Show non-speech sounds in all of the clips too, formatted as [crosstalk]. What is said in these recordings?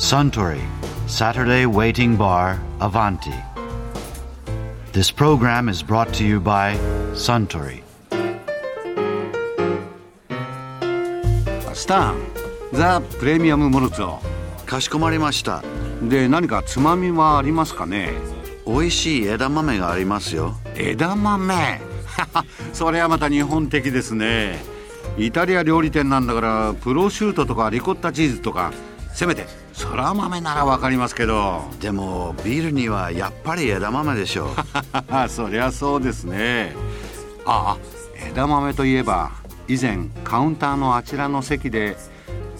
Suntory Saturday Waiting Bar Avanti. This program is brought to you by Suntory. スタンザ・プレミアム・モルツォかしこまりました。で何かつまみはありますかね？美味しい枝豆がありますよ。枝豆？[laughs] それはまた日本的ですね。イタリア料理店なんだからプロシュートとかリコッタチーズとかせめてそら豆ならわかりますけど。でもビールにはやっぱり枝豆でしょう。[laughs] そりゃそうですね。ああ枝豆といえば以前カウンターのあちらの席で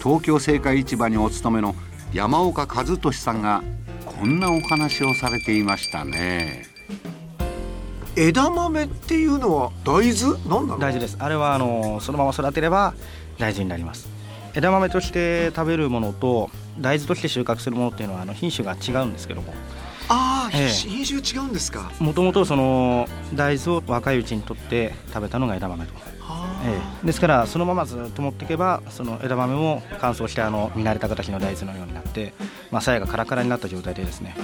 東京青果市場にお勤めの山岡和俊さんがこんなお話をされていましたね。枝豆っていうのは大豆？なんなの？大豆です。あれはあのそのまま育てれば大豆になります枝豆として食べるものと大豆として収穫するものっていうのはあの品種が違うんですけども。ああ、ええ、品種違うんですか？もともとその大豆を若いうちにとって食べたのが枝豆と。ええ、ですからそのままずっと持っていけばその枝豆も乾燥してあの見慣れた形の大豆のようになって、まあ、鞘がカラカラになった状態でですね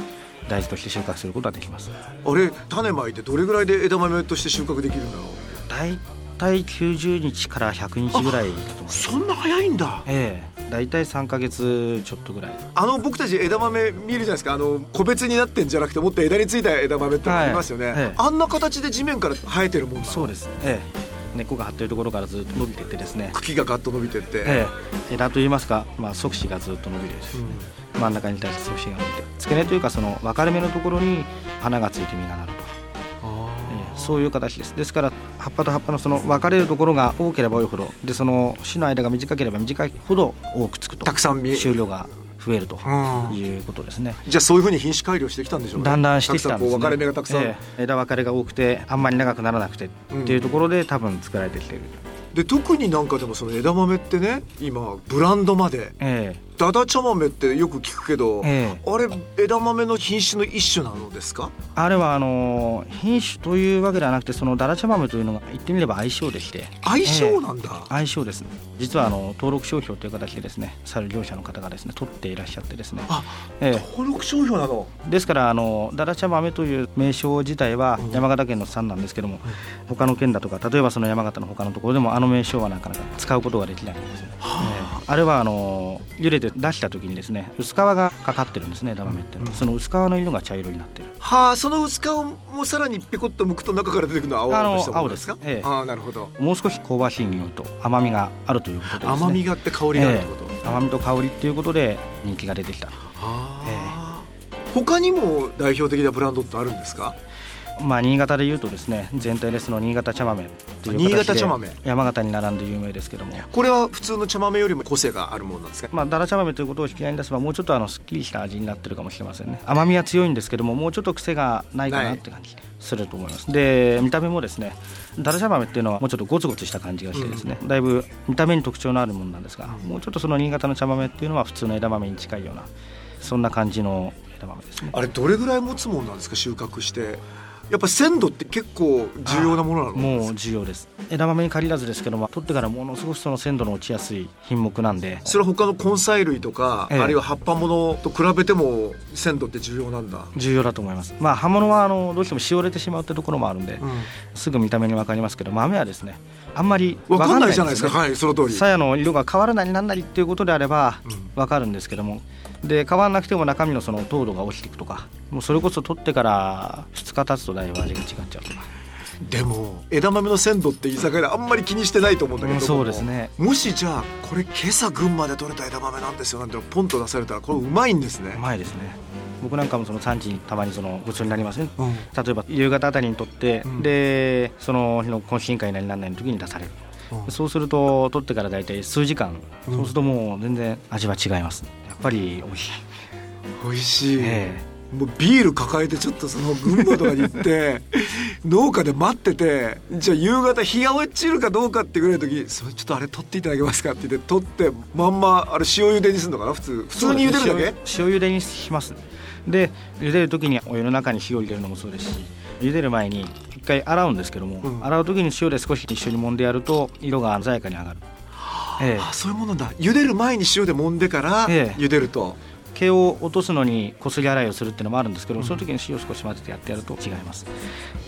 大豆として収穫することができます。あれ種まいてどれぐらいで枝豆として収穫できるんだろう？大体90日から100日ぐらいだと思いますそんな早いんだ。ええ。大体3か月ちょっとぐらい。あの僕たち枝豆見るじゃないですか。あの個別になってんじゃなくてもっと枝についた枝豆ってありますよね、はい。ええ、あんな形で地面から生えてるもんそうです。ええ。根っこが張ってるところからずっと伸びていってですね。茎がガッと伸びていって、ええ、枝といいますか、まあ、側枝がずっと伸びるです、うん、真ん中に対して側枝が伸びて。付け根というかその分かれ目のところに花がついて実がなるそういう形です。ですから葉っぱと葉っぱのその分かれるところが多ければ多いほどでその種の間が短ければ短いほど多くつくとたくさん収量が増えるということですね、じゃあそういうふうに品種改良してきたんでしょうね。だんだんしてきたんです、ね、分かれ目がたくさん、えー、枝分かれが多くてあんまり長くならなくてっていうところで多分作られてきている、で特になんかでもその枝豆ってね今ブランドまで、ええ、ダダ茶豆ってよく聞くけど、ええ、あれ枝豆の品種の一種なのですか？あれはあの品種というわけではなくてそのダダ茶豆というのが言ってみれば相性でして。相性なんだ、え、相性です実はあの登録商標という形でですねさる業者の方がですね取っていらっしゃってですね。あ、え登録商標なの？ですからあのダダ茶豆という名称自体は山形県の産なんですけども、うん、他の県だとか例えばその山形の他のところでもあの名称はなかなか使うことができないんですね、はあ、あれはあの茹でて出した時にですね薄皮がかかってるんですね枝豆って、うん、その薄皮の色が茶色になってる。はあその薄皮もさらにペコッと剥くと中から出てくるのは青のです。かええ、ああなるほど。もう少し香ばしい匂いと甘みがあるということで、ね、甘みがあって香りがあるってこと、ええ、甘みと香りっていうことで人気が出てきた。はあ、ええ、他にも代表的なブランドってあるんですか？まあ、新潟でいうとですね全体ですの新潟茶豆という形で山形に並んで有名ですけども。これは普通の茶豆よりも個性があるものなんですか、まあ、だら茶豆ということを引き合いに出せばもうちょっとあのすっきりした味になってるかもしれませんね。甘みは強いんですけどももうちょっと癖がないかなって感じすると思います。で見た目もですねだら茶豆っていうのはもうちょっとゴツゴツした感じがしてですね、うん、だいぶ見た目に特徴のあるものなんですが、うん、もうちょっとその新潟の茶豆っていうのは普通の枝豆に近いようなそんな感じの枝豆ですね。あれどれぐらい持つもんなんですか収穫して？やっぱ鮮度って結構重要なものなの？もう重要です。枝豆に限らずですけども取ってからものすごくその鮮度の落ちやすい品目なんで。それは他の根菜類とか、ええ、あるいは葉っぱものと比べても鮮度って重要なんだ。重要だと思います。まあ葉物はあのどうしてもしおれてしまうってところもあるんで、うん、すぐ見た目に分かりますけど豆はですねあんまり分かんないじゃないですか、はいその通り。鞘の色が変わらないなんなりっていうことであれば分かるんですけども、で変わらなくても中身のその糖度が落ちていくとかもうそれこそ取ってから2日経つとだいぶ味が違っちゃうとか。でも枝豆の鮮度って居酒屋であんまり気にしてないと思うんだけど、うん、そうですね。もしじゃあこれ今朝群馬で取れた枝豆なんですよなんてポンと出されたらこれうまいんですね。うまいですね。僕なんかもその産地にたまにそのごちそうになりますね、うん、例えば夕方あたりにとって、うん、でその日の懇親会なりなんなりの時に出されるそうすると取ってから大体数時間、そうするともう全然味は違います。やっぱり美味しい。美味しい、えもうビール抱えてちょっとその群馬とかに行って [laughs] 農家で待っててじゃあ夕方日が落ちるかどうかってぐらいの時それちょっとあれ取っていただけますかって言って取ってまんまあれ塩茹でにするのかな？普通普通に茹でるだけ？塩茹でにします。で茹でる時にお湯の中に火を入れるのもそうですし茹でる前に一回洗うんですけども、うん、洗う時に塩で少し一緒に揉んでやると色が鮮やかに上がる、ええ、あそういうものだ。茹でる前に塩で揉んでから茹でると、毛を落とすのにこすり洗いをするっていうのもあるんですけど、その時に塩を少し混ぜてやってやると違います。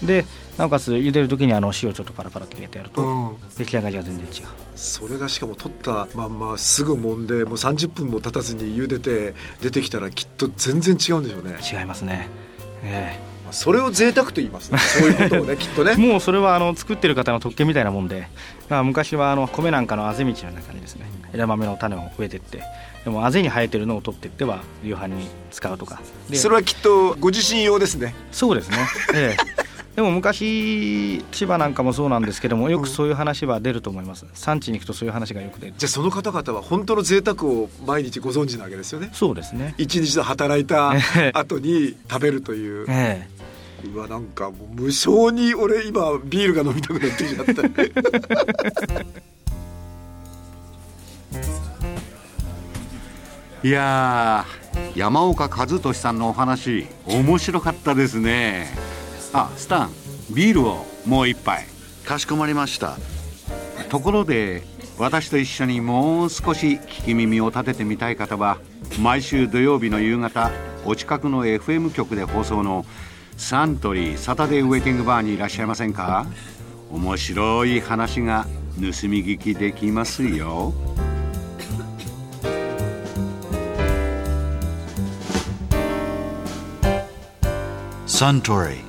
でなおかつ茹でる時にあの塩ちょっとパラパラと入れてやると、うん。出来上がりが全然違う。それがしかも取ったまんますぐ揉んでもう30分も経たずに茹でて出てきたらきっと全然違うんでしょうね。違いますね。えそれを贅沢と言いますね。[laughs] そういうことをねきっとね。えもうそれはあの作ってる方の特権みたいなもんでまあ昔はあの米なんかのあぜ道の中にですね枝豆の種を植えてってでもあぜに生えてるのを取ってっては夕飯に使うとか。でそれはきっとご自身用ですね。そうですね、ええ、でも昔千葉なんかもそうなんですけどもよくそういう話は出ると思います。産地に行くとそういう話がよく出る。じゃあその方々は本当の贅沢を毎日ご存知なわけですよね。そうですね。一日で働いたえ [laughs] え後に食べるという。ええ。うわなんかもう無性に俺今ビールが飲みたくなってきちゃった。いやー山岡和俊さんのお話面白かったですねあスタンビールをもう一杯。かしこまりました。ところで私と一緒にもう少し聞き耳を立ててみたい方は毎週土曜日の夕方お近くの FM 局で放送のサントリーサタデーウェイティングバーにいらっしゃいませんか？面白い話が盗み聞きできますよ。Suntory